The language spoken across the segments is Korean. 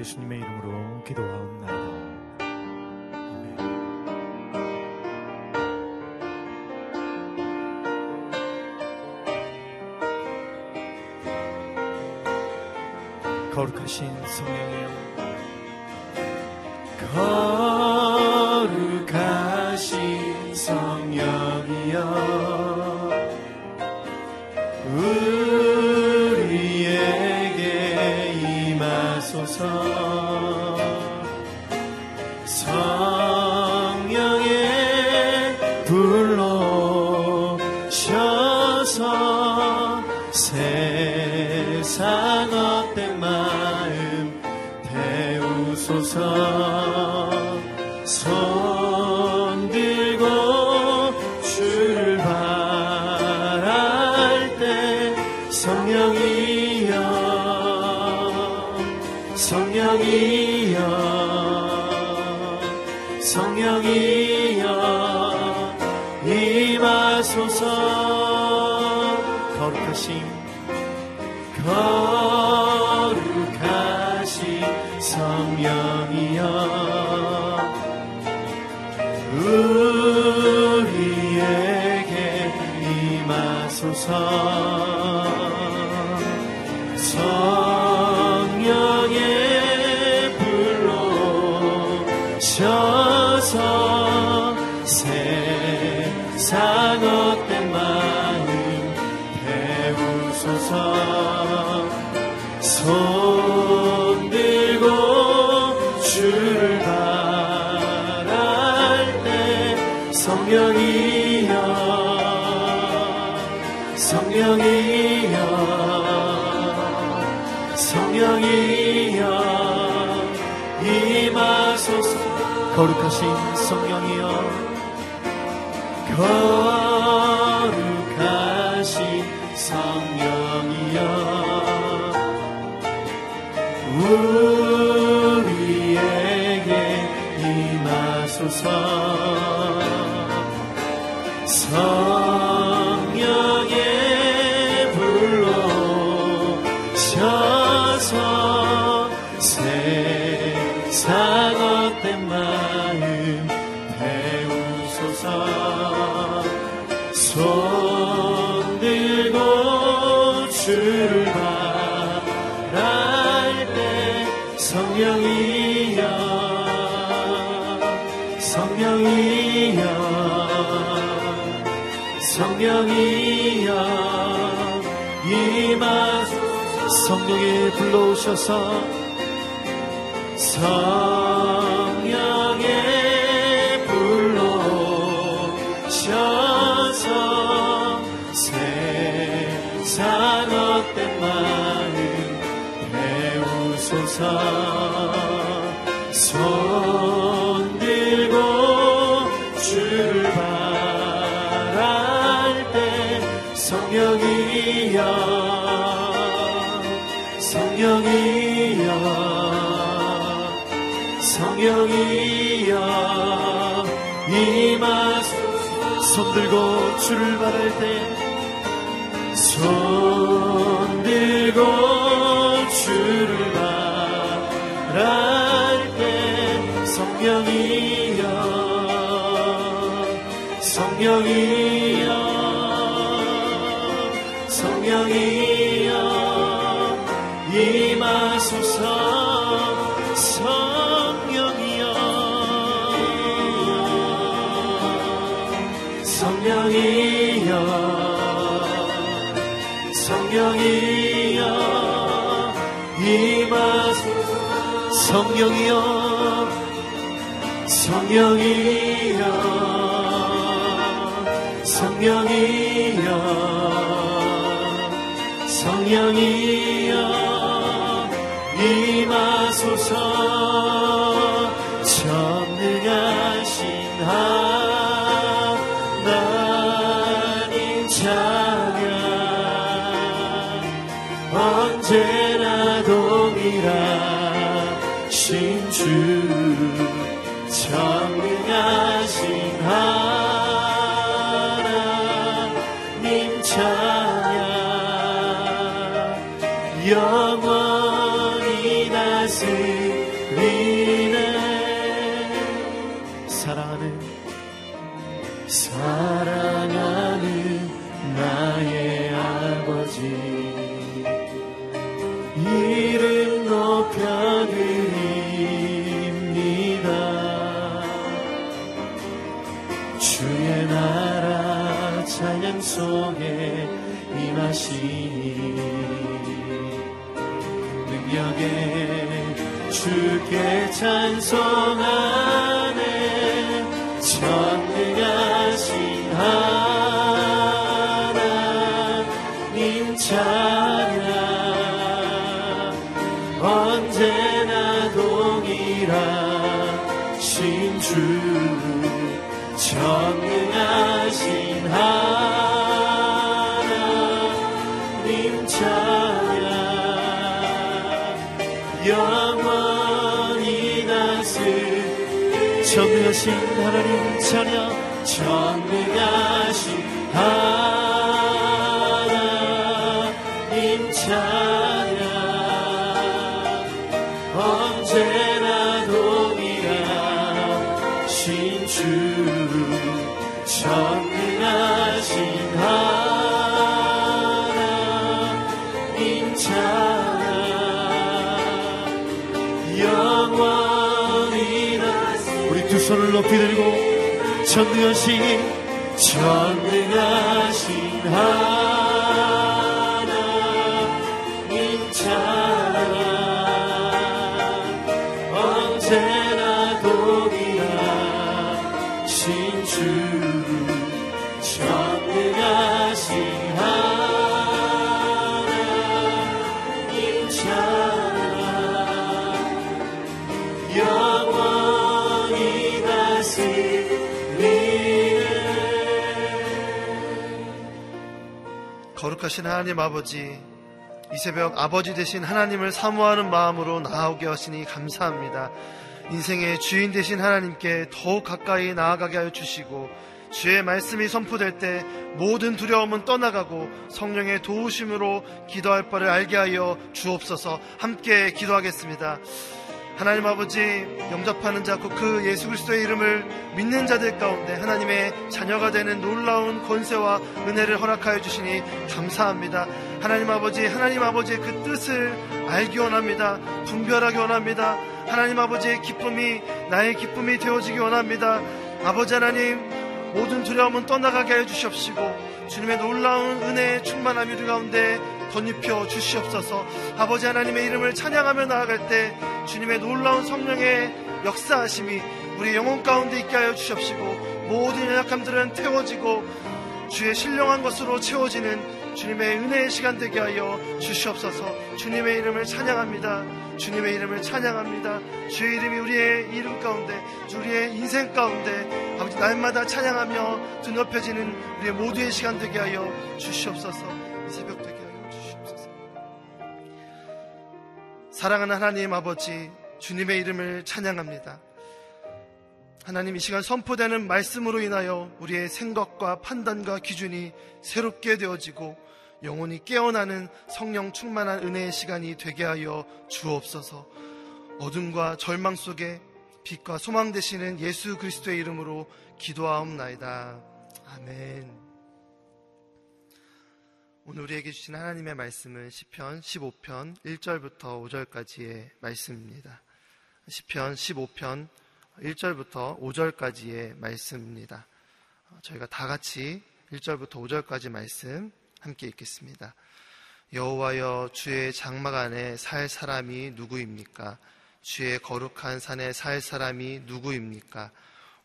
예수님의 이름으로 기도하옵나이다. 거룩하신 성령이여 성령이여 우리에게 임하소서 거룩하 성령이여 성령이여 성령이여 임하소서 성령이 불러오셔서 성 성령이여 성령이여 성령이여 임하소서 손 들고 출발할 때손 들고 출 발할 때 성령이여 성령이여 성령이여 성령이여 성령이여 성령이여 성령이여 임하소서. 전능하신 하나님 찬양 언제 언제나 동일하신 주 전능하신 하나님 찬양. 영원히 다스 전능하신 하나님 찬양 전능하신 하나님 전능하신 전 거룩하신 하나님 아버지, 이 새벽 아버지 되신 하나님을 사모하는 마음으로 나오게 하시니 감사합니다. 인생의 주인 되신 하나님께 더욱 가까이 나아가게 하여 주시고, 주의 말씀이 선포될 때 모든 두려움은 떠나가고 성령의 도우심으로 기도할 바를 알게 하여 주옵소서 함께 기도하겠습니다. 하나님 아버지 영접하는 자곧그 예수 그리스도의 이름을 믿는 자들 가운데 하나님의 자녀가 되는 놀라운 권세와 은혜를 허락하여 주시니 감사합니다. 하나님 아버지 하나님 아버지의 그 뜻을 알기 원합니다. 분별하기 원합니다. 하나님 아버지의 기쁨이 나의 기쁨이 되어지기 원합니다. 아버지 하나님 모든 두려움은 떠나가게 하여 주시옵시고 주님의 놀라운 은혜의 충만함이 우리 가운데 덧입혀 주시옵소서. 아버지 하나님의 이름을 찬양하며 나아갈 때 주님의 놀라운 성령의 역사하심이 우리 영혼 가운데 있게 하여 주시옵시고 모든 연약함들은 태워지고 주의 신령한 것으로 채워지는 주님의 은혜의 시간 되게 하여 주시옵소서. 주님의 이름을 찬양합니다. 주님의 이름을 찬양합니다. 주의 이름이 우리의 이름 가운데 우리의 인생 가운데 아버지 날마다 찬양하며 드높여지는 우리의 모두의 시간 되게 하여 주시옵소서. 이 새벽 사랑하는 하나님 아버지 주님의 이름을 찬양합니다 하나님 이 시간 선포되는 말씀으로 인하여 우리의 생각과 판단과 기준이 새롭게 되어지고 영혼이 깨어나는 성령 충만한 은혜의 시간이 되게 하여 주옵소서. 어둠과 절망 속에 빛과 소망 되시는 예수 그리스도의 이름으로 기도하옵나이다. 아멘. 오늘 우리에게 주신 하나님의 말씀은 시편 15편 1절부터 5절까지의 말씀입니다. 시편 15편 1절부터 5절까지의 말씀입니다. 저희가 다 같이 1절부터 5절까지 말씀 함께 읽겠습니다. 여호와여 주의 장막 안에 살 사람이 누구입니까? 주의 거룩한 산에 살 사람이 누구입니까?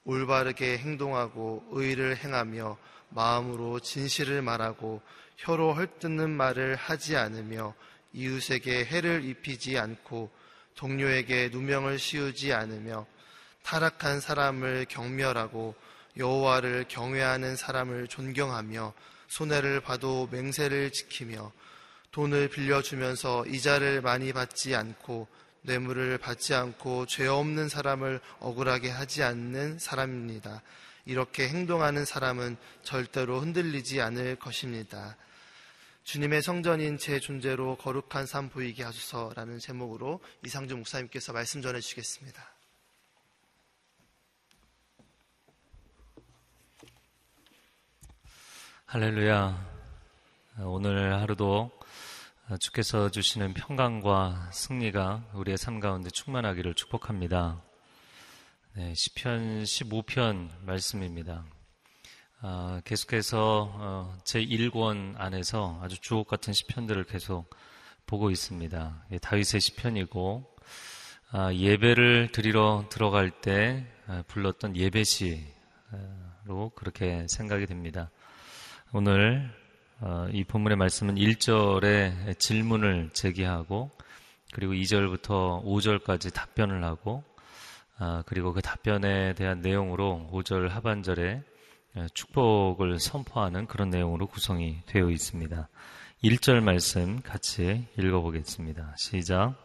올바르게 행동하고 의를 행하며 마음으로 진실을 말하고 혀로 헐뜯는 말을 하지 않으며 이웃에게 해를 입히지 않고 동료에게 누명을 씌우지 않으며 타락한 사람을 경멸하고 여호와를 경외하는 사람을 존경하며 손해를 봐도 맹세를 지키며 돈을 빌려주면서 이자를 많이 받지 않고 뇌물을 받지 않고 죄 없는 사람을 억울하게 하지 않는 사람입니다. 이렇게 행동하는 사람은 절대로 흔들리지 않을 것입니다. 주님의 성전인 제 존재로 거룩한 삶 보이게 하소서라는 제목으로 이상주 목사님께서 말씀 전해 주시겠습니다. 할렐루야. 오늘 하루도 주께서 주시는 평강과 승리가 우리의 삶 가운데 충만하기를 축복합니다. 네, 시편 15편 말씀입니다. 아, 계속해서 어, 제 1권 안에서 아주 주옥 같은 시편들을 계속 보고 있습니다. 예, 다윗의 시편이고 아, 예배를 드리러 들어갈 때 아, 불렀던 예배시로 그렇게 생각이 됩니다. 오늘 어, 이 본문의 말씀은 1절에 질문을 제기하고 그리고 2절부터 5절까지 답변을 하고 아, 그리고 그 답변에 대한 내용으로 5절 하반절에 예, 축복을 선포하는 그런 내용으로 구성이 되어 있습니다. 1절 말씀 같이 읽어보겠습니다. 시작.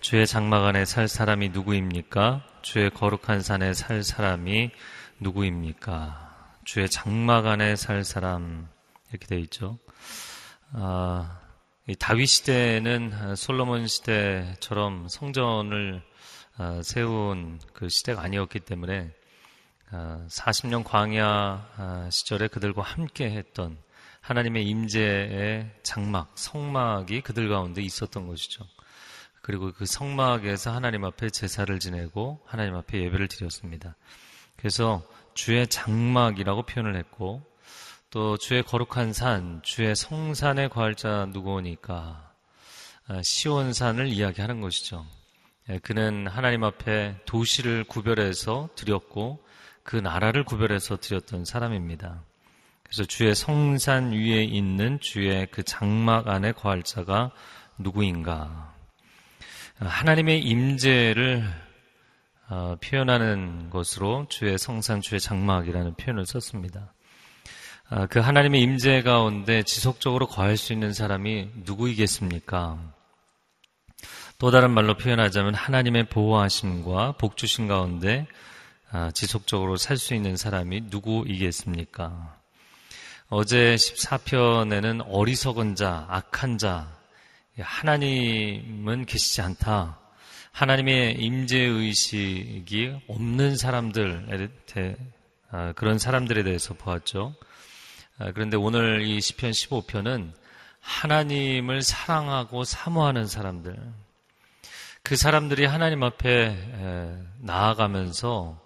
주의 장막 안에 살 사람이 누구입니까? 주의 거룩한 산에 살 사람이 누구입니까? 주의 장막 안에 살 사람 이렇게 되어 있죠. 아, 다윗 시대는 솔로몬 시대처럼 성전을 아, 세운 그 시대가 아니었기 때문에 40년 아, 광야 아, 시절에 그들과 함께 했던 하나님의 임재의 장막, 성막이 그들 가운데 있었던 것이죠. 그리고 그 성막에서 하나님 앞에 제사를 지내고 하나님 앞에 예배를 드렸습니다. 그래서 주의 장막이라고 표현을 했고 또 주의 거룩한 산, 주의 성산에 거할 자 누구오니까 아, 시온산을 이야기하는 것이죠. 예, 그는 하나님 앞에 도시를 구별해서 드렸고 그 나라를 구별해서 드렸던 사람입니다. 그래서 주의 성산 위에 있는 주의 그 장막 안에 거할 자가 누구인가? 하나님의 임재를 어, 표현하는 것으로 주의 성산, 주의 장막이라는 표현을 썼습니다. 아, 그 하나님의 임재 가운데 지속적으로 거할 수 있는 사람이 누구이겠습니까? 또 다른 말로 표현하자면 하나님의 보호하심과 복주심 가운데 아, 지속적으로 살 수 있는 사람이 누구이겠습니까? 어제 14편에는 어리석은 자, 악한 자, 하나님은 계시지 않다. 하나님의 임재 의식이 없는 사람들 아, 그런 사람들에 대해서 보았죠. 아, 그런데 오늘 이 시편 15편은 하나님을 사랑하고 사모하는 사람들, 그 사람들이 하나님 앞에 나아가면서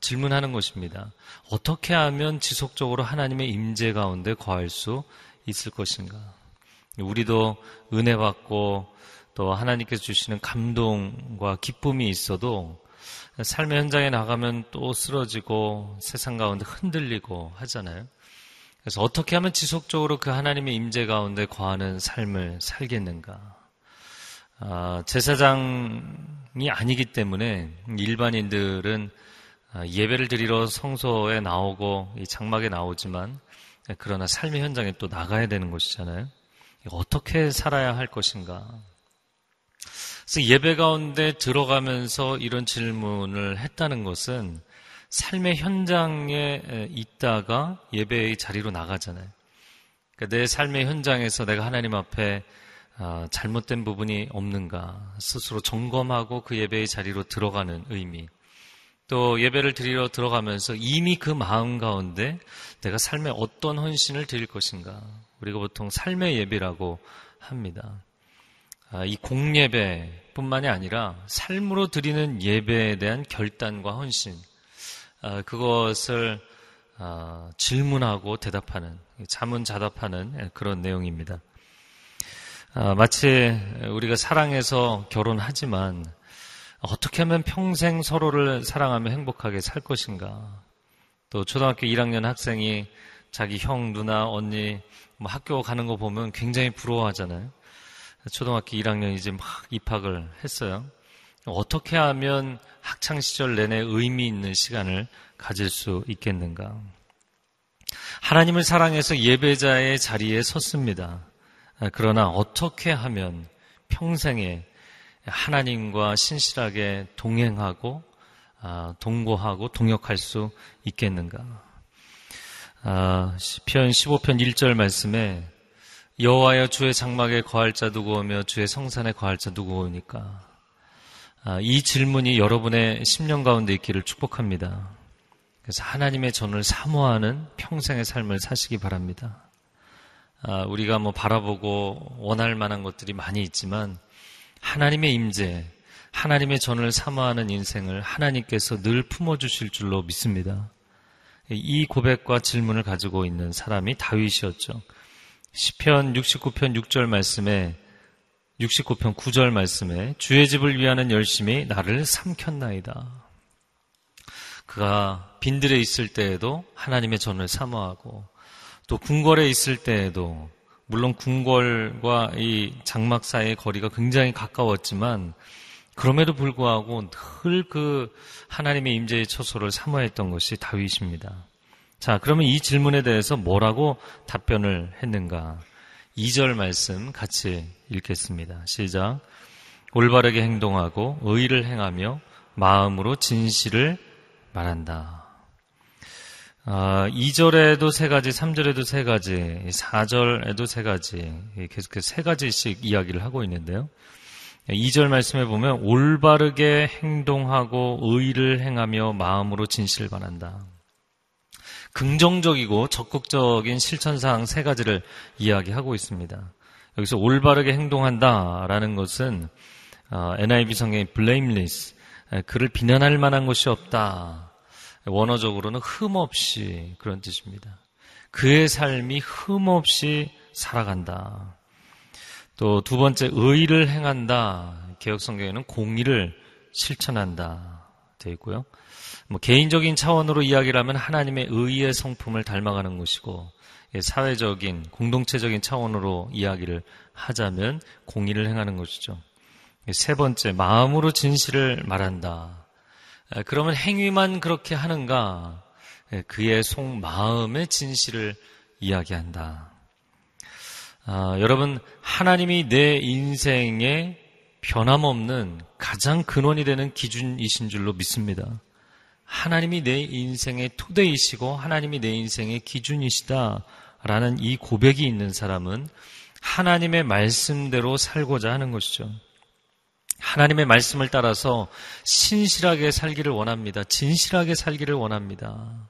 질문하는 것입니다. 어떻게 하면 지속적으로 하나님의 임재 가운데 거할 수 있을 것인가? 우리도 은혜 받고 또 하나님께서 주시는 감동과 기쁨이 있어도 삶의 현장에 나가면 또 쓰러지고 세상 가운데 흔들리고 하잖아요. 그래서 어떻게 하면 지속적으로 그 하나님의 임재 가운데 거하는 삶을 살겠는가? 아, 제사장이 아니기 때문에 일반인들은 아, 예배를 드리러 성소에 나오고 이 장막에 나오지만 그러나 삶의 현장에 또 나가야 되는 것이잖아요. 어떻게 살아야 할 것인가? 그래서 예배 가운데 들어가면서 이런 질문을 했다는 것은 삶의 현장에 있다가 예배의 자리로 나가잖아요. 그러니까 내 삶의 현장에서 내가 하나님 앞에 아, 잘못된 부분이 없는가 스스로 점검하고 그 예배의 자리로 들어가는 의미. 또 예배를 드리러 들어가면서 이미 그 마음 가운데 내가 삶에 어떤 헌신을 드릴 것인가. 우리가 보통 삶의 예배라고 합니다. 아, 이 공예배뿐만이 아니라 삶으로 드리는 예배에 대한 결단과 헌신, 아, 그것을 아, 질문하고 대답하는, 자문자답하는 그런 내용입니다. 마치 우리가 사랑해서 결혼하지만 어떻게 하면 평생 서로를 사랑하며 행복하게 살 것인가? 또 초등학교 1학년 학생이 자기 형, 누나, 언니 뭐 학교 가는 거 보면 굉장히 부러워하잖아요. 초등학교 1학년 이제 막 입학을 했어요. 어떻게 하면 학창 시절 내내 의미 있는 시간을 가질 수 있겠는가? 하나님을 사랑해서 예배자의 자리에 섰습니다. 그러나 어떻게 하면 평생에 하나님과 신실하게 동행하고 아, 동거하고 동역할 수 있겠는가? 아, 시편 15편 1절 말씀에 여호와여 주의 장막에 거할 자 누구 오며 주의 성산에 거할 자 누구 오니까 아, 이 질문이 여러분의 10년 가운데 있기를 축복합니다. 그래서 하나님의 전을 사모하는 평생의 삶을 사시기 바랍니다. 아, 우리가 뭐 바라보고 원할 만한 것들이 많이 있지만 하나님의 임재, 하나님의 전을 사모하는 인생을 하나님께서 늘 품어주실 줄로 믿습니다. 이 고백과 질문을 가지고 있는 사람이 다윗이었죠. 시편 69편 6절 말씀에 69편 9절 말씀에 주의 집을 위하는 열심히 나를 삼켰나이다. 그가 빈들에 있을 때에도 하나님의 전을 사모하고 또 궁궐에 있을 때에도 물론 궁궐과 이 장막 사이의 거리가 굉장히 가까웠지만 그럼에도 불구하고 늘 그 하나님의 임재의 처소를 사모했던 것이 다윗입니다. 자, 그러면 이 질문에 대해서 뭐라고 답변을 했는가? 2절 말씀 같이 읽겠습니다. 시작. 올바르게 행동하고 의를 행하며 마음으로 진실을 말한다. 아, 2절에도 세 가지, 3절에도 세 가지, 4절에도 세 가지, 계속해서 세 가지씩 이야기를 하고 있는데요. 2절 말씀에 보면 올바르게 행동하고 의를 행하며 마음으로 진실을 바란다. 긍정적이고 적극적인 실천사항 세 가지를 이야기하고 있습니다. 여기서 올바르게 행동한다라는 것은 어, NIV 성경의 blameless, 그를 비난할 만한 것이 없다. 원어적으로는 흠 없이 그런 뜻입니다. 그의 삶이 흠 없이 살아간다. 또 두 번째 의를 행한다. 개혁 성경에는 공의를 실천한다. 되어 있고요. 뭐 개인적인 차원으로 이야기를 하면 하나님의 의의 성품을 닮아가는 것이고 예, 사회적인 공동체적인 차원으로 이야기를 하자면 공의를 행하는 것이죠. 예, 세 번째 마음으로 진실을 말한다. 예, 그러면 행위만 그렇게 하는가? 그의 속 마음의 진실을 이야기한다. 아, 여러분 하나님이 내 인생의 변함없는 가장 근원이 되는 기준이신 줄로 믿습니다. 하나님이 내 인생의 토대이시고 하나님이 내 인생의 기준이시다라는 이 고백이 있는 사람은 하나님의 말씀대로 살고자 하는 것이죠. 하나님의 말씀을 따라서 신실하게 살기를 원합니다. 진실하게 살기를 원합니다.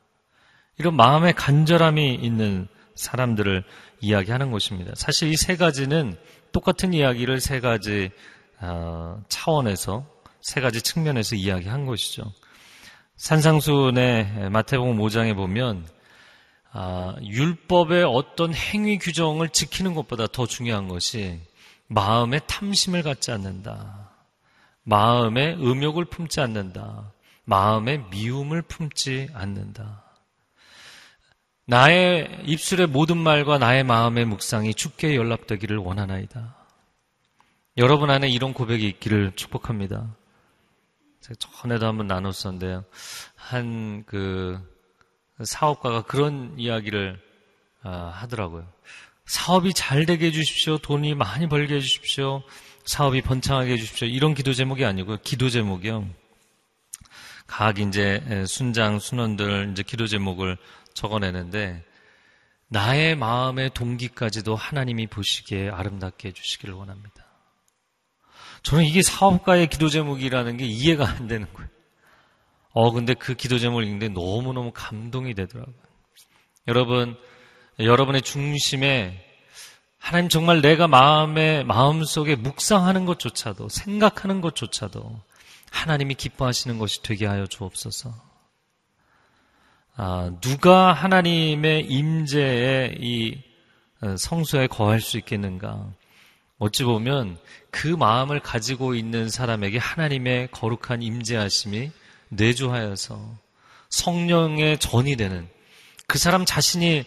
이런 마음의 간절함이 있는 사람들을 이야기하는 것입니다. 사실 이 세 가지는 똑같은 이야기를 세 가지 어, 차원에서 세 가지 측면에서 이야기한 것이죠. 산상순의 마태복음 5장에 보면 아, 율법의 어떤 행위 규정을 지키는 것보다 더 중요한 것이 마음의 탐심을 갖지 않는다. 마음의 음욕을 품지 않는다. 마음의 미움을 품지 않는다. 나의 입술의 모든 말과 나의 마음의 묵상이 죽게 연락되기를 원하나이다. 여러분 안에 이런 고백이 있기를 축복합니다. 제가 전에도 한번 나눴었는데요. 한 그 사업가가 그런 이야기를 아, 하더라고요. 사업이 잘 되게 해주십시오. 돈이 많이 벌게 해주십시오. 사업이 번창하게 해주십시오. 이런 기도 제목이 아니고요. 기도 제목이요. 각 이제 순장, 순원들 이제 기도 제목을 적어내는데 나의 마음의 동기까지도 하나님이 보시기에 아름답게 해주시기를 원합니다. 저는 이게 사업가의 기도 제목이라는 게 이해가 안 되는 거예요. 어, 근데 그 기도 제목을 읽는데 너무너무 감동이 되더라고요. 여러분, 여러분의 중심에 하나님 정말 내가 마음에, 마음속에 묵상하는 것조차도, 생각하는 것조차도 하나님이 기뻐하시는 것이 되게 하여 주옵소서. 아, 누가 하나님의 임재에 이 어, 성소에 거할 수 있겠는가? 어찌 보면 그 마음을 가지고 있는 사람에게 하나님의 거룩한 임재하심이 내주하여서 성령의 전이 되는 그 사람 자신이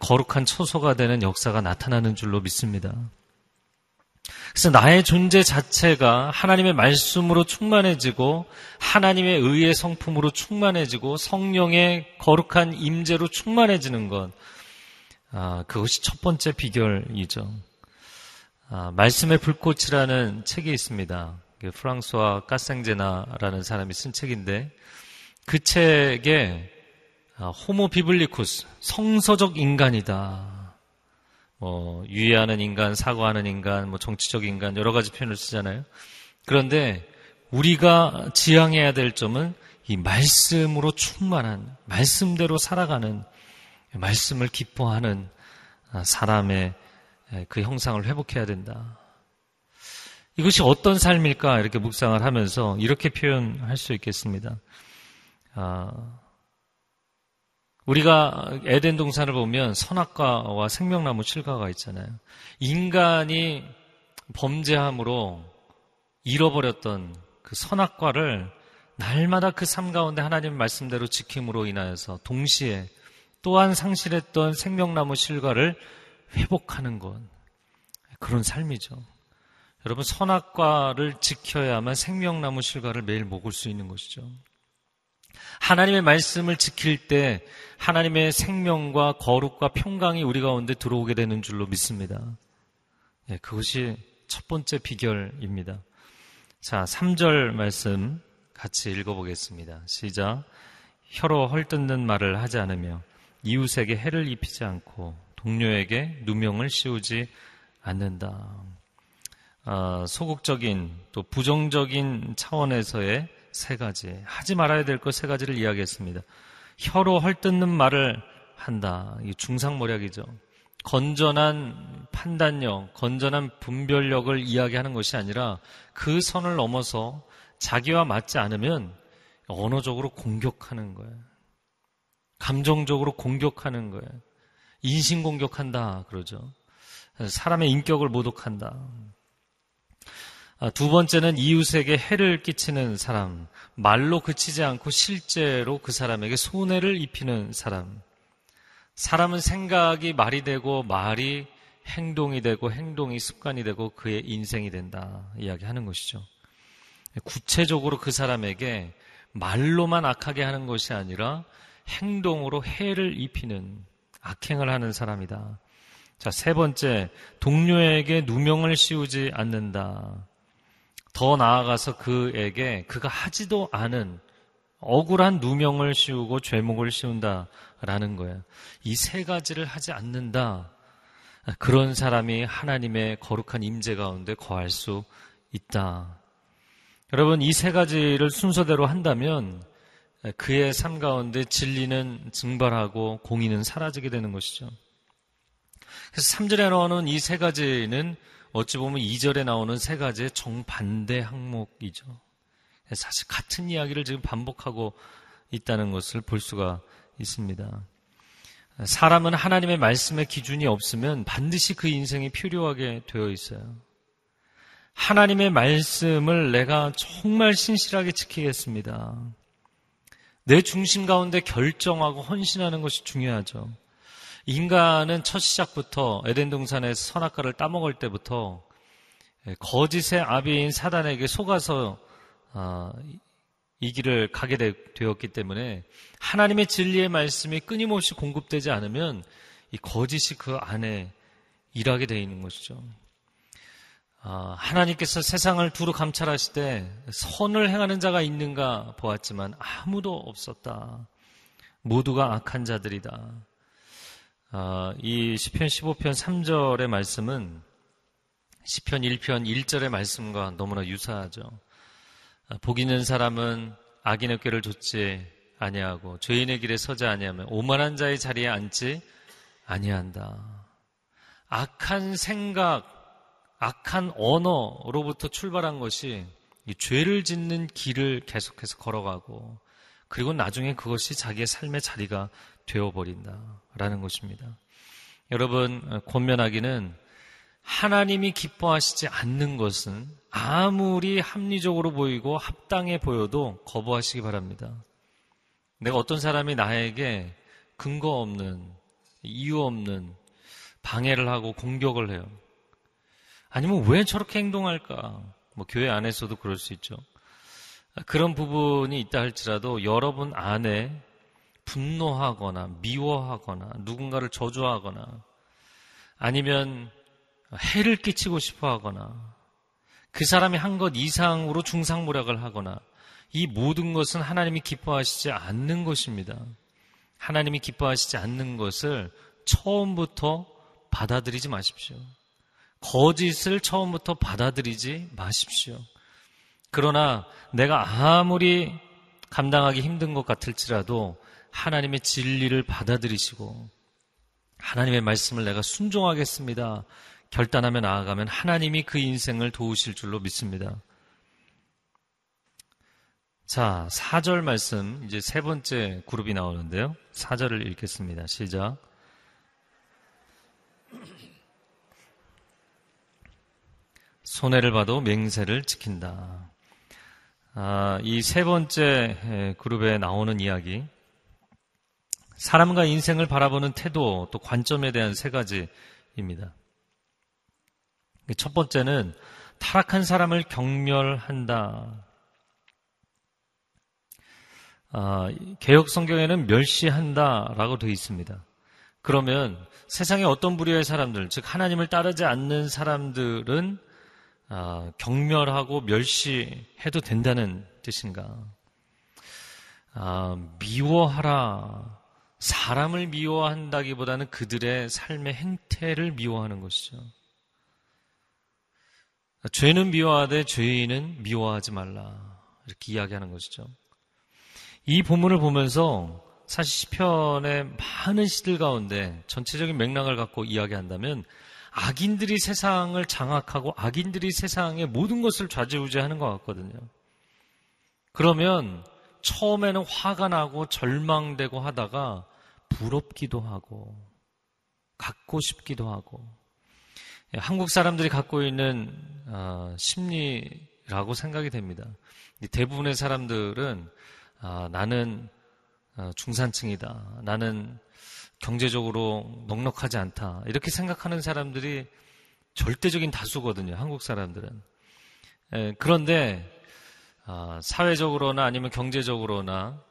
거룩한 처소가 되는 역사가 나타나는 줄로 믿습니다. 그래서 나의 존재 자체가 하나님의 말씀으로 충만해지고 하나님의 의의 성품으로 충만해지고 성령의 거룩한 임재로 충만해지는 것, 아, 그것이 첫 번째 비결이죠. 아, 말씀의 불꽃이라는 책이 있습니다. 프랑스와 까생제나라는 사람이 쓴 책인데 그 책에 아, 호모 비블리쿠스, 성서적 인간이다. 뭐, 유해하는 인간, 사과하는 인간, 뭐, 정치적 인간, 여러 가지 표현을 쓰잖아요. 그런데 우리가 지향해야 될 점은 이 말씀으로 충만한, 말씀대로 살아가는, 말씀을 기뻐하는 아, 사람의 그 형상을 회복해야 된다. 이것이 어떤 삶일까 이렇게 묵상을 하면서 이렇게 표현할 수 있겠습니다. 아, 우리가 에덴 동산을 보면 선악과와 생명나무 실과가 있잖아요. 인간이 범죄함으로 잃어버렸던 그 선악과를 날마다 그 삶 가운데 하나님 말씀대로 지킴으로 인하여서 동시에 또한 상실했던 생명나무 실과를 회복하는 것. 그런 삶이죠. 여러분, 선악과를 지켜야만 생명나무 실과를 매일 먹을 수 있는 것이죠. 하나님의 말씀을 지킬 때 하나님의 생명과 거룩과 평강이 우리 가운데 들어오게 되는 줄로 믿습니다. 네, 그것이 첫 번째 비결입니다. 자, 3절 말씀 같이 읽어보겠습니다. 시작. 혀로 헐뜯는 말을 하지 않으며 이웃에게 해를 입히지 않고 동료에게 누명을 씌우지 않는다. 아, 소극적인 또 부정적인 차원에서의 세 가지 하지 말아야 될 것 세 가지를 이야기했습니다. 혀로 헐뜯는 말을 한다. 이 중상모략이죠. 건전한 판단력, 건전한 분별력을 이야기하는 것이 아니라 그 선을 넘어서 자기와 맞지 않으면 언어적으로 공격하는 거예요. 감정적으로 공격하는 거예요. 인신 공격한다 그러죠. 사람의 인격을 모독한다. 아, 두 번째는 이웃에게 해를 끼치는 사람, 말로 그치지 않고 실제로 그 사람에게 손해를 입히는 사람. 사람은 생각이 말이 되고 말이 행동이 되고 행동이 습관이 되고 그의 인생이 된다 이야기하는 것이죠. 구체적으로 그 사람에게 말로만 악하게 하는 것이 아니라 행동으로 해를 입히는 악행을 하는 사람이다. 자, 세 번째, 동료에게 누명을 씌우지 않는다. 더 나아가서 그에게 그가 하지도 않은 억울한 누명을 씌우고 죄목을 씌운다라는 거예요. 이 세 가지를 하지 않는다. 그런 사람이 하나님의 거룩한 임재 가운데 거할 수 있다. 여러분 이 세 가지를 순서대로 한다면 그의 삶 가운데 진리는 증발하고 공의는 사라지게 되는 것이죠. 그래서 3절에 나오는 이 세 가지는 어찌 보면 2절에 나오는 세 가지의 정반대 항목이죠. 사실 같은 이야기를 지금 반복하고 있다는 것을 볼 수가 있습니다. 사람은 하나님의 말씀의 기준이 없으면 반드시 그 인생이 필요하게 되어 있어요. 하나님의 말씀을 내가 정말 신실하게 지키겠습니다. 내 중심 가운데 결정하고 헌신하는 것이 중요하죠. 인간은 첫 시작부터 에덴 동산에서 선악과를 따먹을 때부터 거짓의 아비인 사단에게 속아서 아, 이 길을 가게 되었기 때문에 하나님의 진리의 말씀이 끊임없이 공급되지 않으면 이 거짓이 그 안에 일하게 되어 있는 것이죠. 아, 하나님께서 세상을 두루 감찰하실 때 선을 행하는 자가 있는가 보았지만 아무도 없었다. 모두가 악한 자들이다. 아, 이 시편 15편 3절의 말씀은 시편 1편 1절의 말씀과 너무나 유사하죠. 아, 복 있는 사람은 악인의 꾀를 좇지 아니하고 죄인의 길에 서지 아니하며 오만한 자의 자리에 앉지 아니한다. 악한 생각, 악한 언어로부터 출발한 것이 죄를 짓는 길을 계속해서 걸어가고 그리고 나중에 그것이 자기의 삶의 자리가 되어버린다라는 것입니다. 여러분, 권면하기는 하나님이 기뻐하시지 않는 것은 아무리 합리적으로 보이고 합당해 보여도 거부하시기 바랍니다. 내가 어떤 사람이 나에게 근거 없는, 이유 없는 방해를 하고 공격을 해요. 아니면 왜 저렇게 행동할까? 뭐 교회 안에서도 그럴 수 있죠. 그런 부분이 있다 할지라도 여러분 안에 분노하거나 미워하거나 누군가를 저주하거나 아니면 해를 끼치고 싶어 하거나 그 사람이 한 것 이상으로 중상모략을 하거나 이 모든 것은 하나님이 기뻐하시지 않는 것입니다. 하나님이 기뻐하시지 않는 것을 처음부터 받아들이지 마십시오. 거짓을 처음부터 받아들이지 마십시오. 그러나 내가 아무리 감당하기 힘든 것 같을지라도 하나님의 진리를 받아들이시고 하나님의 말씀을 내가 순종하겠습니다. 결단하며 나아가면 하나님이 그 인생을 도우실 줄로 믿습니다. 자, 4절 말씀, 이제 세 번째 그룹이 나오는데요. 4절을 읽겠습니다. 시작. 손해를 봐도 맹세를 지킨다. 아, 이 세 번째 그룹에 나오는 이야기. 사람과 인생을 바라보는 태도 또 관점에 대한 세 가지입니다. 첫 번째는 타락한 사람을 경멸한다. 아, 개혁 성경에는 멸시한다라고 되어 있습니다. 그러면 세상에 어떤 부류의 사람들, 즉 하나님을 따르지 않는 사람들은 아, 경멸하고 멸시해도 된다는 뜻인가? 아, 미워하라. 사람을 미워한다기보다는 그들의 삶의 행태를 미워하는 것이죠. 죄는 미워하되 죄인은 미워하지 말라. 이렇게 이야기하는 것이죠. 이 본문을 보면서 사실 시편의 많은 시들 가운데 전체적인 맥락을 갖고 이야기한다면 악인들이 세상을 장악하고 악인들이 세상의 모든 것을 좌지우지하는 것 같거든요. 그러면 처음에는 화가 나고 절망되고 하다가 부럽기도 하고 갖고 싶기도 하고 예, 한국 사람들이 갖고 있는 어, 심리라고 생각이 됩니다. 대부분의 사람들은 아, 나는 어, 중산층이다. 나는 경제적으로 넉넉하지 않다. 이렇게 생각하는 사람들이 절대적인 다수거든요. 한국 사람들은. 에, 그런데 아, 사회적으로나 아니면 경제적으로나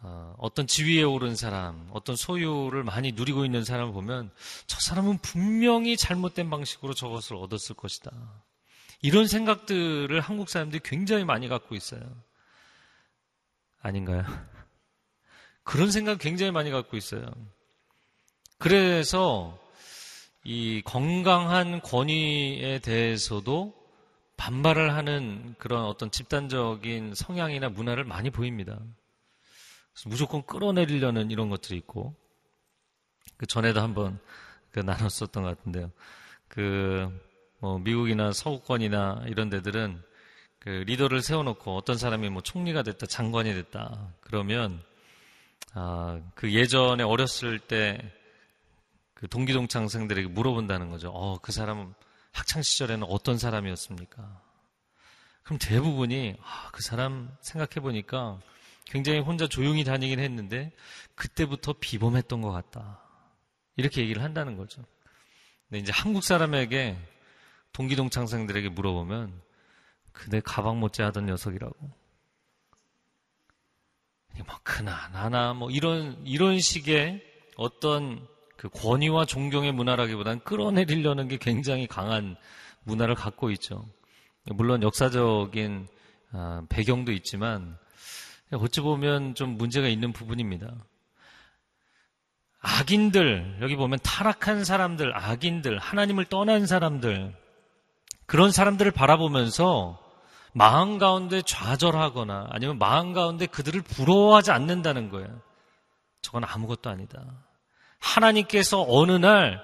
아, 어떤 지위에 오른 사람, 어떤 소유를 많이 누리고 있는 사람을 보면 저 사람은 분명히 잘못된 방식으로 저것을 얻었을 것이다. 이런 생각들을 한국 사람들이 굉장히 많이 갖고 있어요. 아닌가요? 그런 생각 굉장히 많이 갖고 있어요. 그래서 이 건강한 권위에 대해서도 반발을 하는 그런 어떤 집단적인 성향이나 문화를 많이 보입니다. 무조건 끌어내리려는 이런 것들이 있고, 그 전에도 한번 그 나눴었던 것 같은데요. 그, 뭐, 미국이나 서구권이나 이런 데들은 그 리더를 세워놓고 어떤 사람이 뭐 총리가 됐다, 장관이 됐다, 그러면, 아, 그 예전에 어렸을 때 그 동기동창생들에게 물어본다는 거죠. 어, 그 사람은 학창 시절에는 어떤 사람이었습니까? 그럼 대부분이 아, 그 사람 생각해 보니까 굉장히 혼자 조용히 다니긴 했는데 그때부터 비범했던 것 같다. 이렇게 얘기를 한다는 거죠. 근데 이제 한국 사람에게 동기동창생들에게 물어보면 그대 가방 못지 하던 녀석이라고. 뭐 그나 나나 뭐 이런 이런 식의 어떤 그 권위와 존경의 문화라기보다는 끌어내리려는 게 굉장히 강한 문화를 갖고 있죠. 물론 역사적인 아, 배경도 있지만 어찌 보면 좀 문제가 있는 부분입니다. 악인들, 여기 보면 타락한 사람들, 악인들, 하나님을 떠난 사람들, 그런 사람들을 바라보면서 마음 가운데 좌절하거나 아니면 마음 가운데 그들을 부러워하지 않는다는 거예요. 저건 아무것도 아니다. 하나님께서 어느 날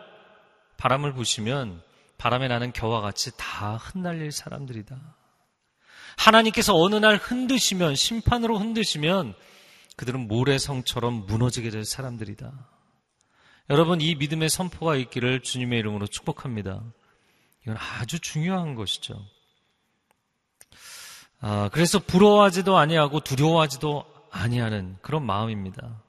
바람을 부시면 바람에 나는 겨와 같이 다 흩날릴 사람들이다. 하나님께서 어느 날 흔드시면 심판으로 흔드시면 그들은 모래성처럼 무너지게 될 사람들이다. 여러분 이 믿음의 선포가 있기를 주님의 이름으로 축복합니다. 이건 아주 중요한 것이죠. 아, 그래서 부러워하지도 아니하고 두려워하지도 아니하는 그런 마음입니다.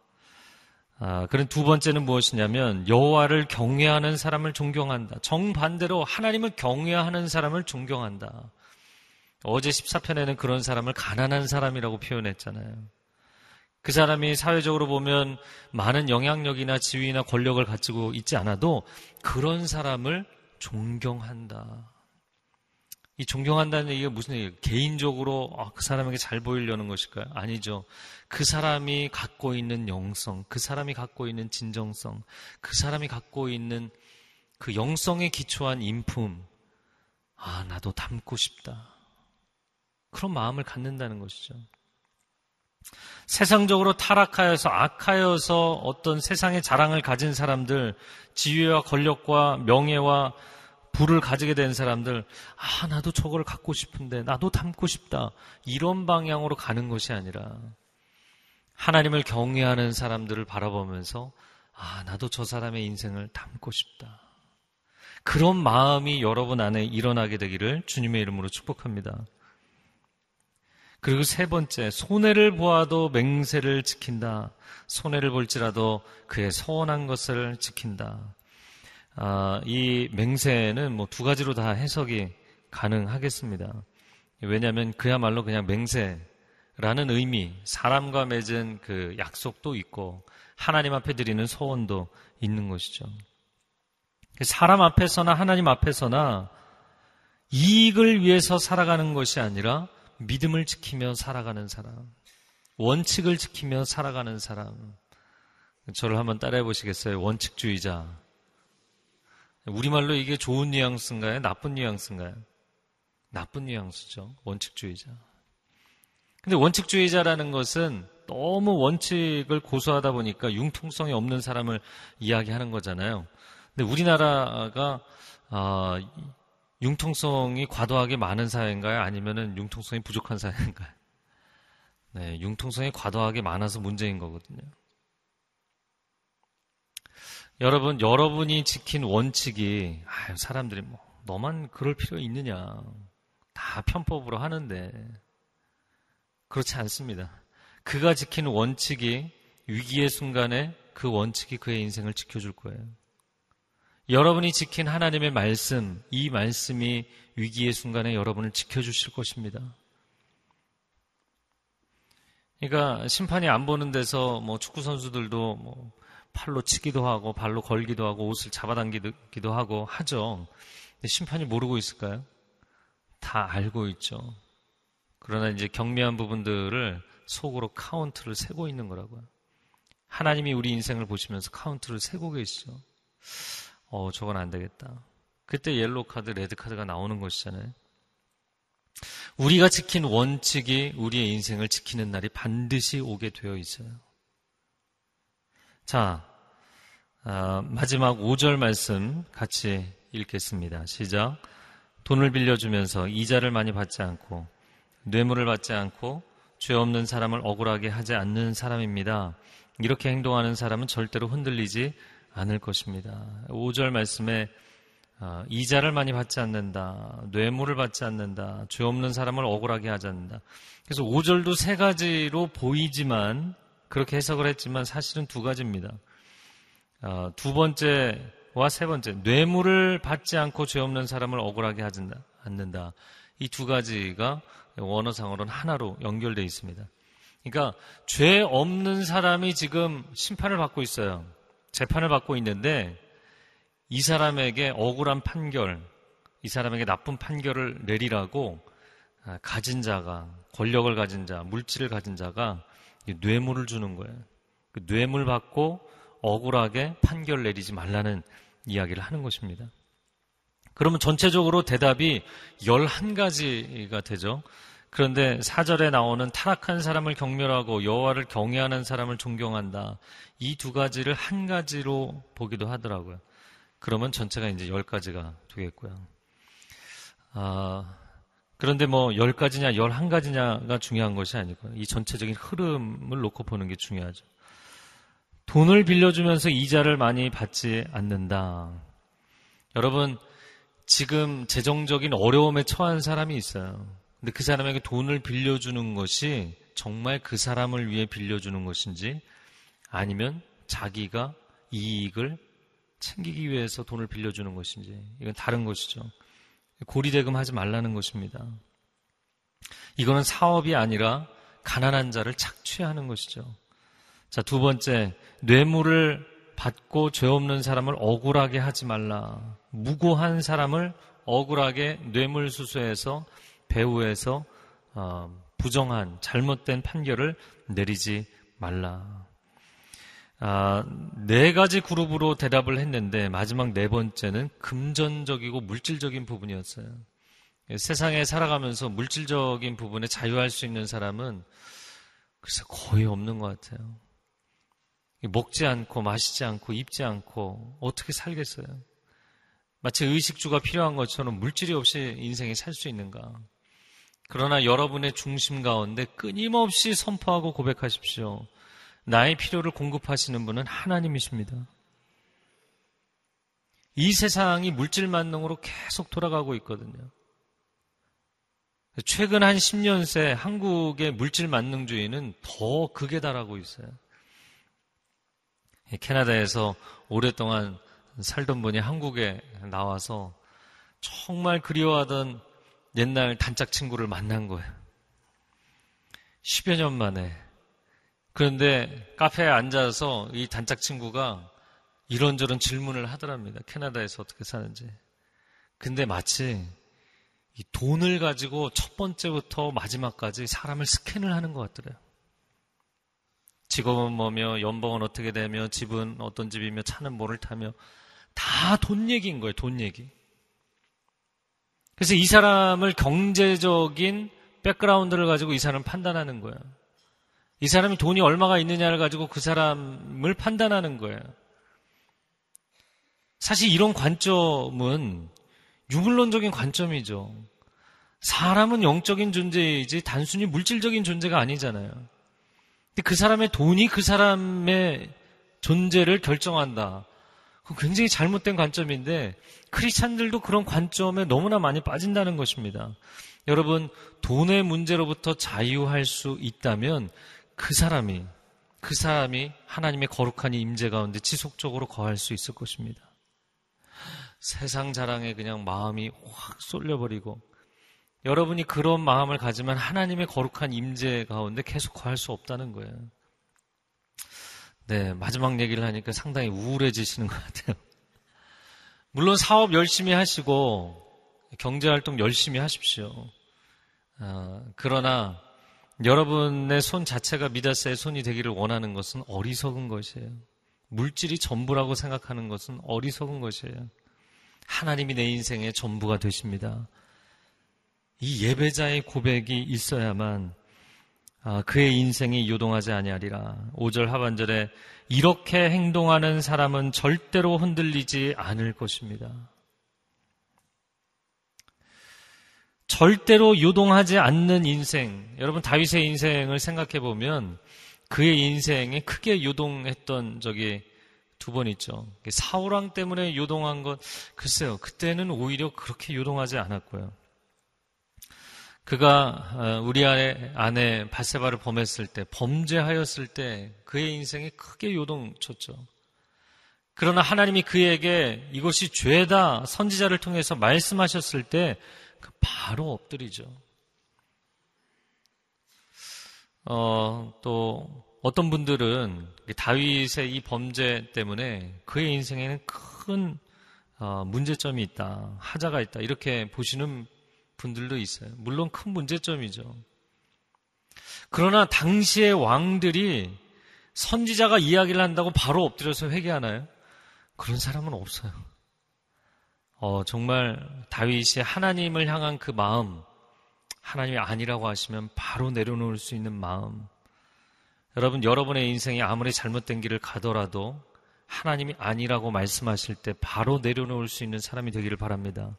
아, 그런 두 번째는 무엇이냐면 여호와를 경외하는 사람을 존경한다. 정반대로 하나님을 경외하는 사람을 존경한다. 어제 14편에는 그런 사람을 가난한 사람이라고 표현했잖아요. 그 사람이 사회적으로 보면 많은 영향력이나 지위나 권력을 가지고 있지 않아도 그런 사람을 존경한다. 이 존경한다는 얘기가 무슨 얘기예요? 개인적으로 아, 그 사람에게 잘 보이려는 것일까요? 아니죠. 그 사람이 갖고 있는 영성, 그 사람이 갖고 있는 진정성, 그 사람이 갖고 있는 그 영성에 기초한 인품, 아, 나도 닮고 싶다. 그런 마음을 갖는다는 것이죠. 세상적으로 타락하여서 악하여서 어떤 세상의 자랑을 가진 사람들, 지위와 권력과 명예와 부를 가지게 된 사람들, 아, 나도 저걸 갖고 싶은데, 나도 닮고 싶다. 이런 방향으로 가는 것이 아니라, 하나님을 경외하는 사람들을 바라보면서, 아, 나도 저 사람의 인생을 닮고 싶다. 그런 마음이 여러분 안에 일어나게 되기를 주님의 이름으로 축복합니다. 그리고 세 번째, 손해를 보아도 맹세를 지킨다. 손해를 볼지라도 그의 서원한 것을 지킨다. 아, 이 맹세는 뭐 두 가지로 다 해석이 가능하겠습니다. 왜냐하면 그야말로 그냥 맹세라는 의미, 사람과 맺은 그 약속도 있고 하나님 앞에 드리는 소원도 있는 것이죠. 사람 앞에서나 하나님 앞에서나 이익을 위해서 살아가는 것이 아니라 믿음을 지키며 살아가는 사람, 원칙을 지키며 살아가는 사람. 저를 한번 따라해 보시겠어요? 원칙주의자. 우리말로 이게 좋은 뉘앙스인가요? 나쁜 뉘앙스인가요? 나쁜 뉘앙스죠. 원칙주의자. 근데 원칙주의자라는 것은 너무 원칙을 고수하다 보니까 융통성이 없는 사람을 이야기하는 거잖아요. 근데 우리나라가 어, 융통성이 과도하게 많은 사회인가요? 아니면은 융통성이 부족한 사회인가요? 네, 융통성이 과도하게 많아서 문제인 거거든요. 여러분, 여러분이 지킨 원칙이, 아유, 사람들이 뭐, 너만 그럴 필요 있느냐. 다 편법으로 하는데. 그렇지 않습니다. 그가 지킨 원칙이 위기의 순간에 그 원칙이 그의 인생을 지켜줄 거예요. 여러분이 지킨 하나님의 말씀, 이 말씀이 위기의 순간에 여러분을 지켜주실 것입니다. 그러니까 심판이 안 보는 데서 뭐 축구 선수들도 뭐 팔로 치기도 하고 발로 걸기도 하고 옷을 잡아당기기도 하고 하죠. 근데 심판이 모르고 있을까요? 다 알고 있죠. 그러나 이제 경미한 부분들을 속으로 카운트를 세고 있는 거라고요. 하나님이 우리 인생을 보시면서 카운트를 세고 계시죠. 어, 저건 안 되겠다. 그때 옐로 카드, 레드 카드가 나오는 것이잖아요. 우리가 지킨 원칙이 우리의 인생을 지키는 날이 반드시 오게 되어 있어요. 자, 아, 마지막 5절 말씀 같이 읽겠습니다. 시작. 돈을 빌려주면서 이자를 많이 받지 않고 뇌물을 받지 않고 죄 없는 사람을 억울하게 하지 않는 사람입니다. 이렇게 행동하는 사람은 절대로 흔들리지 않을 것입니다. 5절 말씀에 어, 이자를 많이 받지 않는다. 뇌물을 받지 않는다. 죄 없는 사람을 억울하게 하지 않는다. 그래서 5절도 세 가지로 보이지만 그렇게 해석을 했지만 사실은 두 가지입니다. 어, 두 번째와 세 번째 뇌물을 받지 않고 죄 없는 사람을 억울하게 하지 않는다. 이 두 가지가 원어상으로는 하나로 연결되어 있습니다. 그러니까 죄 없는 사람이 지금 심판을 받고 있어요. 재판을 받고 있는데 이 사람에게 억울한 판결, 이 사람에게 나쁜 판결을 내리라고 아, 가진 자가, 권력을 가진 자, 물질을 가진 자가 뇌물을 주는 거예요. 그 뇌물 받고 억울하게 판결 내리지 말라는 이야기를 하는 것입니다. 그러면 전체적으로 대답이 11가지가 되죠. 그런데 사절에 나오는 타락한 사람을 경멸하고 여호와를 경외하는 사람을 존경한다. 이 두 가지를 한 가지로 보기도 하더라고요. 그러면 전체가 이제 열 가지가 되겠고요. 아, 그런데 뭐열 가지냐 열한 가지냐가 중요한 것이 아니고 이 전체적인 흐름을 놓고 보는 게 중요하죠. 돈을 빌려주면서 이자를 많이 받지 않는다. 여러분 지금 재정적인 어려움에 처한 사람이 있어요. 근데 그 사람에게 돈을 빌려주는 것이 정말 그 사람을 위해 빌려주는 것인지 아니면 자기가 이익을 챙기기 위해서 돈을 빌려주는 것인지 이건 다른 것이죠. 고리대금 하지 말라는 것입니다. 이거는 사업이 아니라 가난한 자를 착취하는 것이죠. 자, 두 번째, 뇌물을 받고 죄 없는 사람을 억울하게 하지 말라. 무고한 사람을 억울하게 뇌물수수해서 배후에서 어, 부정한 잘못된 판결을 내리지 말라. 아, 네 가지 그룹으로 대답을 했는데 마지막 네 번째는 금전적이고 물질적인 부분이었어요. 세상에 살아가면서 물질적인 부분에 자유할 수 있는 사람은 글쎄 거의 없는 것 같아요. 먹지 않고 마시지 않고 입지 않고 어떻게 살겠어요? 마치 의식주가 필요한 것처럼 물질이 없이 인생에 살 수 있는가? 그러나 여러분의 중심 가운데 끊임없이 선포하고 고백하십시오. 나의 필요를 공급하시는 분은 하나님이십니다. 이 세상이 물질 만능으로 계속 돌아가고 있거든요. 최근 한 10년 새 한국의 물질 만능주의는 더 극에 달하고 있어요. 캐나다에서 오랫동안 살던 분이 한국에 나와서 정말 그리워하던 옛날 단짝 친구를 만난 거예요. 10여 년 만에. 그런데 카페에 앉아서 이 단짝 친구가 이런저런 질문을 하더랍니다. 캐나다에서 어떻게 사는지. 근데 마치 이 돈을 가지고 첫 번째부터 마지막까지 사람을 스캔을 하는 것 같더래요. 직업은 뭐며, 연봉은 어떻게 되며, 집은 어떤 집이며, 차는 뭐를 타며, 다 돈 얘기인 거예요, 돈 얘기. 그래서 이 사람을 경제적인 백그라운드를 가지고 이 사람을 판단하는 거예요. 이 사람이 돈이 얼마가 있느냐를 가지고 그 사람을 판단하는 거예요. 사실 이런 관점은 유물론적인 관점이죠. 사람은 영적인 존재이지 단순히 물질적인 존재가 아니잖아요. 근데 그 사람의 돈이 그 사람의 존재를 결정한다. 그 굉장히 잘못된 관점인데 크리스찬들도 그런 관점에 너무나 많이 빠진다는 것입니다. 여러분 돈의 문제로부터 자유할 수 있다면 그 사람이 그 사람이 하나님의 거룩한 임재 가운데 지속적으로 거할 수 있을 것입니다. 세상 자랑에 그냥 마음이 확 쏠려버리고 여러분이 그런 마음을 가지면 하나님의 거룩한 임재 가운데 계속 거할 수 없다는 거예요. 네, 마지막 얘기를 하니까 상당히 우울해지시는 것 같아요. 물론 사업 열심히 하시고 경제활동 열심히 하십시오. 어, 그러나 여러분의 손 자체가 미다스의 손이 되기를 원하는 것은 어리석은 것이에요. 물질이 전부라고 생각하는 것은 어리석은 것이에요. 하나님이 내 인생의 전부가 되십니다. 이 예배자의 고백이 있어야만 아, 그의 인생이 요동하지 아니하리라. 5절 하반절에 이렇게 행동하는 사람은 절대로 흔들리지 않을 것입니다. 절대로 요동하지 않는 인생. 여러분 다윗의 인생을 생각해 보면 그의 인생에 크게 요동했던 적이 두 번 있죠. 사우랑 때문에 요동한 것 글쎄요. 그때는 오히려 그렇게 요동하지 않았고요. 그가 어, 우리 아내, 바세바를 범했을 때, 범죄하였을 때 그의 인생에 크게 요동쳤죠. 그러나 하나님이 그에게 이것이 죄다 선지자를 통해서 말씀하셨을 때그 바로 엎드리죠. 어, 또 어떤 분들은 다윗의 이 범죄 때문에 그의 인생에는 큰 어, 문제점이 있다, 하자가 있다 이렇게 보시는 분들도 있어요. 물론 큰 문제점이죠. 그러나 당시의 왕들이 선지자가 이야기를 한다고 바로 엎드려서 회개하나요? 그런 사람은 없어요. 어, 정말 다윗이 하나님을 향한 그 마음, 하나님이 아니라고 하시면 바로 내려놓을 수 있는 마음. 여러분, 여러분의 인생이 아무리 잘못된 길을 가더라도 하나님이 아니라고 말씀하실 때 바로 내려놓을 수 있는 사람이 되기를 바랍니다.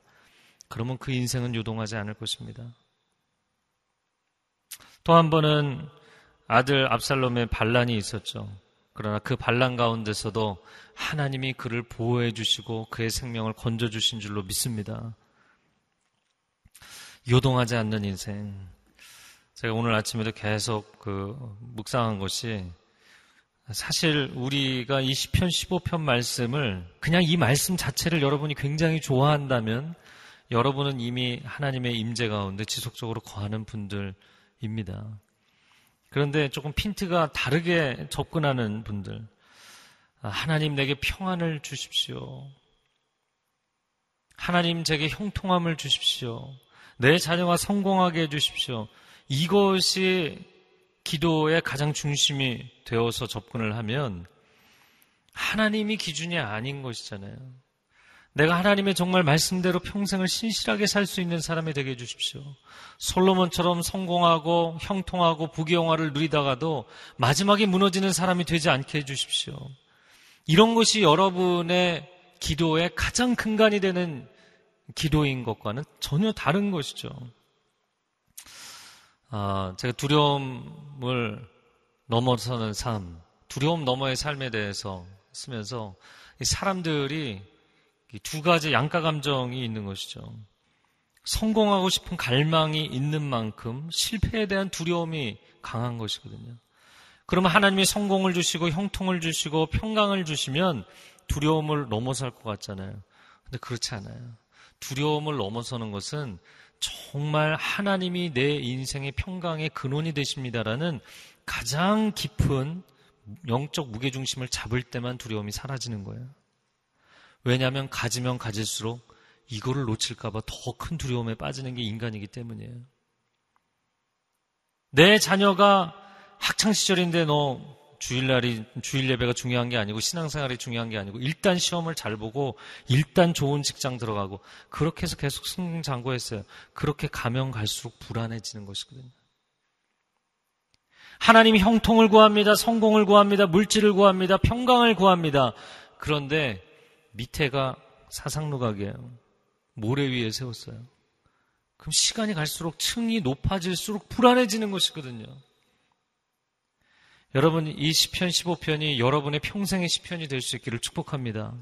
그러면 그 인생은 요동하지 않을 것입니다. 또 한 번은 아들 압살롬의 반란이 있었죠. 그러나 그 반란 가운데서도 하나님이 그를 보호해 주시고 그의 생명을 건져 주신 줄로 믿습니다. 요동하지 않는 인생. 제가 오늘 아침에도 계속 그 묵상한 것이 사실 우리가 이 시편 15편 말씀을 그냥 이 말씀 자체를 여러분이 굉장히 좋아한다면 여러분은 이미 하나님의 임재 가운데 지속적으로 거하는 분들입니다. 그런데 조금 핀트가 다르게 접근하는 분들, 아, 하나님 내게 평안을 주십시오. 하나님 제게 형통함을 주십시오. 내 자녀가 성공하게 해주십시오. 이것이 기도의 가장 중심이 되어서 접근을 하면 하나님이 기준이 아닌 것이잖아요. 내가 하나님의 정말 말씀대로 평생을 신실하게 살 수 있는 사람이 되게 해주십시오. 솔로몬처럼 성공하고 형통하고 부귀영화를 누리다가도 마지막에 무너지는 사람이 되지 않게 해주십시오. 이런 것이 여러분의 기도의 가장 근간이 되는 기도인 것과는 전혀 다른 것이죠. 아, 제가 두려움을 넘어서는 삶, 두려움 너머의 삶에 대해서 쓰면서 사람들이 두 가지 양가 감정이 있는 것이죠. 성공하고 싶은 갈망이 있는 만큼 실패에 대한 두려움이 강한 것이거든요. 그러면 하나님이 성공을 주시고 형통을 주시고 평강을 주시면 두려움을 넘어설 것 같잖아요. 근데 그렇지 않아요. 두려움을 넘어서는 것은 정말 하나님이 내 인생의 평강의 근원이 되십니다라는 가장 깊은 영적 무게중심을 잡을 때만 두려움이 사라지는 거예요. 왜냐하면 가지면 가질수록 이거를 놓칠까봐 더 큰 두려움에 빠지는 게 인간이기 때문이에요. 내 자녀가 학창 시절인데 너 주일날이, 주일 예배가 중요한 게 아니고 신앙생활이 중요한 게 아니고 일단 시험을 잘 보고 일단 좋은 직장 들어가고 그렇게 해서 계속 승승장구했어요. 그렇게 가면 갈수록 불안해지는 것이거든요. 하나님이 형통을 구합니다. 성공을 구합니다. 물질을 구합니다. 평강을 구합니다. 그런데 밑에가 사상루각이에요. 모래 위에 세웠어요. 그럼 시간이 갈수록 층이 높아질수록 불안해지는 것이거든요. 여러분, 이 시편 15편이 여러분의 평생의 시편이 될 수 있기를 축복합니다.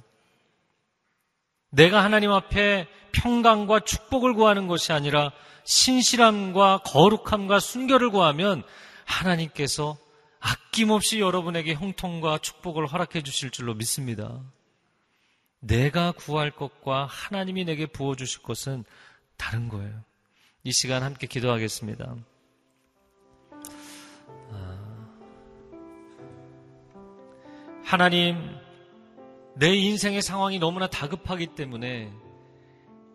내가 하나님 앞에 평강과 축복을 구하는 것이 아니라 신실함과 거룩함과 순결을 구하면 하나님께서 아낌없이 여러분에게 형통과 축복을 허락해 주실 줄로 믿습니다. 내가 구할 것과 하나님이 내게 부어주실 것은 다른 거예요. 이 시간 함께 기도하겠습니다. 아, 하나님, 내 인생의 상황이 너무나 다급하기 때문에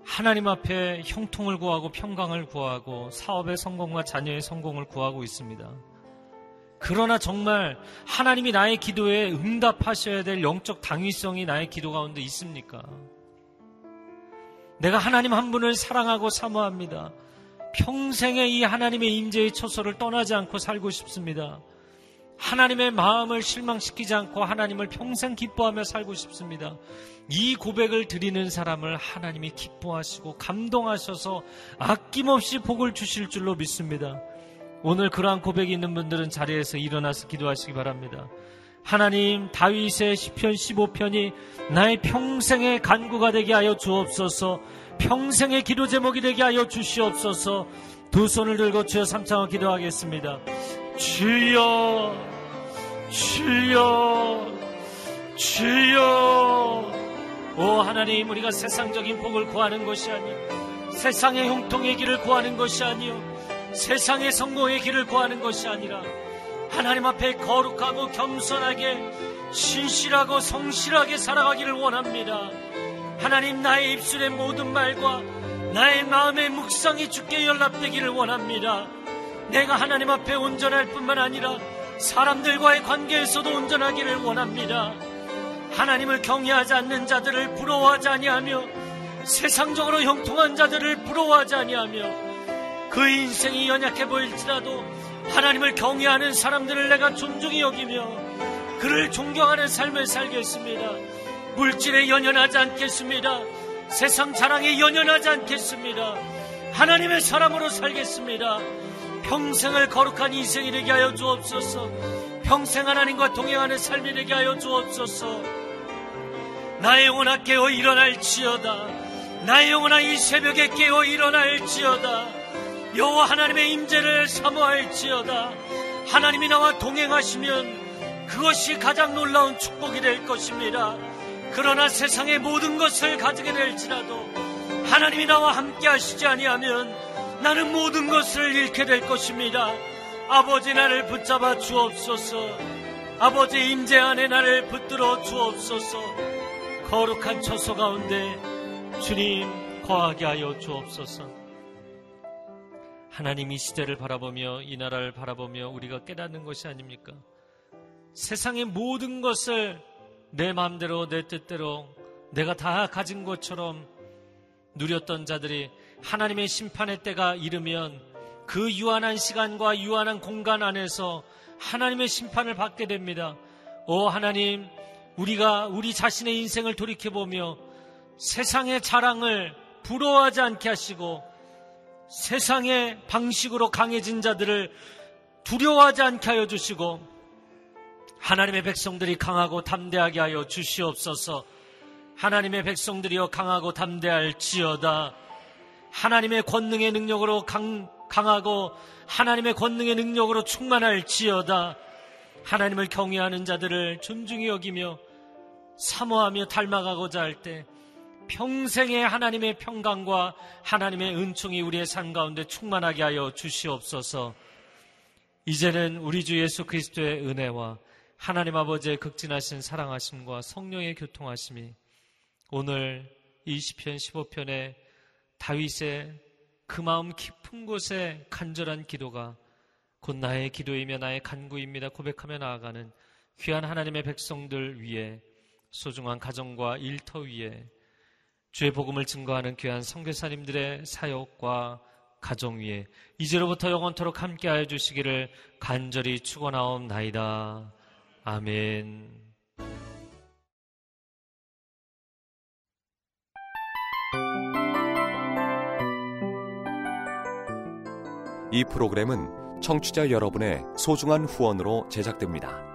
하나님 앞에 형통을 구하고 평강을 구하고 사업의 성공과 자녀의 성공을 구하고 있습니다. 그러나 정말 하나님이 나의 기도에 응답하셔야 될 영적 당위성이 나의 기도 가운데 있습니까? 내가 하나님 한 분을 사랑하고 사모합니다. 평생에 이 하나님의 임재의 처소를 떠나지 않고 살고 싶습니다. 하나님의 마음을 실망시키지 않고 하나님을 평생 기뻐하며 살고 싶습니다. 이 고백을 드리는 사람을 하나님이 기뻐하시고 감동하셔서 아낌없이 복을 주실 줄로 믿습니다. 오늘 그러한 고백이 있는 분들은 자리에서 일어나서 기도하시기 바랍니다. 하나님 다윗의 시편 15편이 나의 평생의 간구가 되게 하여 주옵소서. 평생의 기도 제목이 되게 하여 주시옵소서. 두 손을 들고 주여 삼창을 기도하겠습니다. 주여 주여 주여. 오 하나님 우리가 세상적인 복을 구하는 것이 아니요. 세상의 형통의 길을 구하는 것이 아니요 세상의 성공의 길을 구하는 것이 아니라 하나님 앞에 거룩하고 겸손하게 신실하고 성실하게 살아가기를 원합니다. 하나님 나의 입술의 모든 말과 나의 마음의 묵상이 주께 연락되기를 원합니다. 내가 하나님 앞에 온전할 뿐만 아니라 사람들과의 관계에서도 온전하기를 원합니다. 하나님을 경외하지 않는 자들을 부러워하지 아니하며 세상적으로 형통한 자들을 부러워하지 아니하며 그 인생이 연약해 보일지라도 하나님을 경외하는 사람들을 내가 존중히 여기며 그를 존경하는 삶을 살겠습니다. 물질에 연연하지 않겠습니다. 세상 자랑에 연연하지 않겠습니다. 하나님의 사람으로 살겠습니다. 평생을 거룩한 인생이 되게 하여 주옵소서. 평생 하나님과 동행하는 삶이 되게 하여 주옵소서. 나의 영혼아 깨어 일어날지어다. 나의 영혼아 이 새벽에 깨어 일어날지어다. 여호와 하나님의 임재를 사모할지어다. 하나님이 나와 동행하시면 그것이 가장 놀라운 축복이 될 것입니다. 그러나 세상의 모든 것을 가지게 될지라도 하나님이 나와 함께 하시지 아니하면 나는 모든 것을 잃게 될 것입니다. 아버지 나를 붙잡아 주옵소서. 아버지 임재 안에 나를 붙들어 주옵소서. 거룩한 처소 가운데 주님 거하게 하여 주옵소서. 하나님 이 시대를 바라보며 이 나라를 바라보며 우리가 깨닫는 것이 아닙니까? 세상의 모든 것을 내 마음대로 내 뜻대로 내가 다 가진 것처럼 누렸던 자들이 하나님의 심판의 때가 이르면 그 유한한 시간과 유한한 공간 안에서 하나님의 심판을 받게 됩니다. 오 하나님, 우리가 우리 자신의 인생을 돌이켜보며 세상의 자랑을 부러워하지 않게 하시고 세상의 방식으로 강해진 자들을 두려워하지 않게 하여 주시고 하나님의 백성들이 강하고 담대하게 하여 주시옵소서. 하나님의 백성들이여 강하고 담대할지어다. 하나님의 권능의 능력으로 강, 강하고 하나님의 권능의 능력으로 충만할지어다. 하나님을 경외하는 자들을 존중히 여기며 사모하며 닮아가고자 할 때 평생의 하나님의 평강과 하나님의 은총이 우리의 삶 가운데 충만하게 하여 주시옵소서. 이제는 우리 주 예수 그리스도의 은혜와 하나님 아버지의 극진하신 사랑하심과 성령의 교통하심이 오늘 20편 15편의 다윗의 그 마음 깊은 곳에 간절한 기도가 곧 나의 기도이며 나의 간구입니다. 고백하며 나아가는 귀한 하나님의 백성들 위에 소중한 가정과 일터 위에 주의 복음을 증거하는 귀한 성교사님들의 사역과 가정 위에 이제로부터 영원토록 함께하여 주시기를 간절히 축원하옵나이다. 아멘. 이 프로그램은 청취자 여러분의 소중한 후원으로 제작됩니다.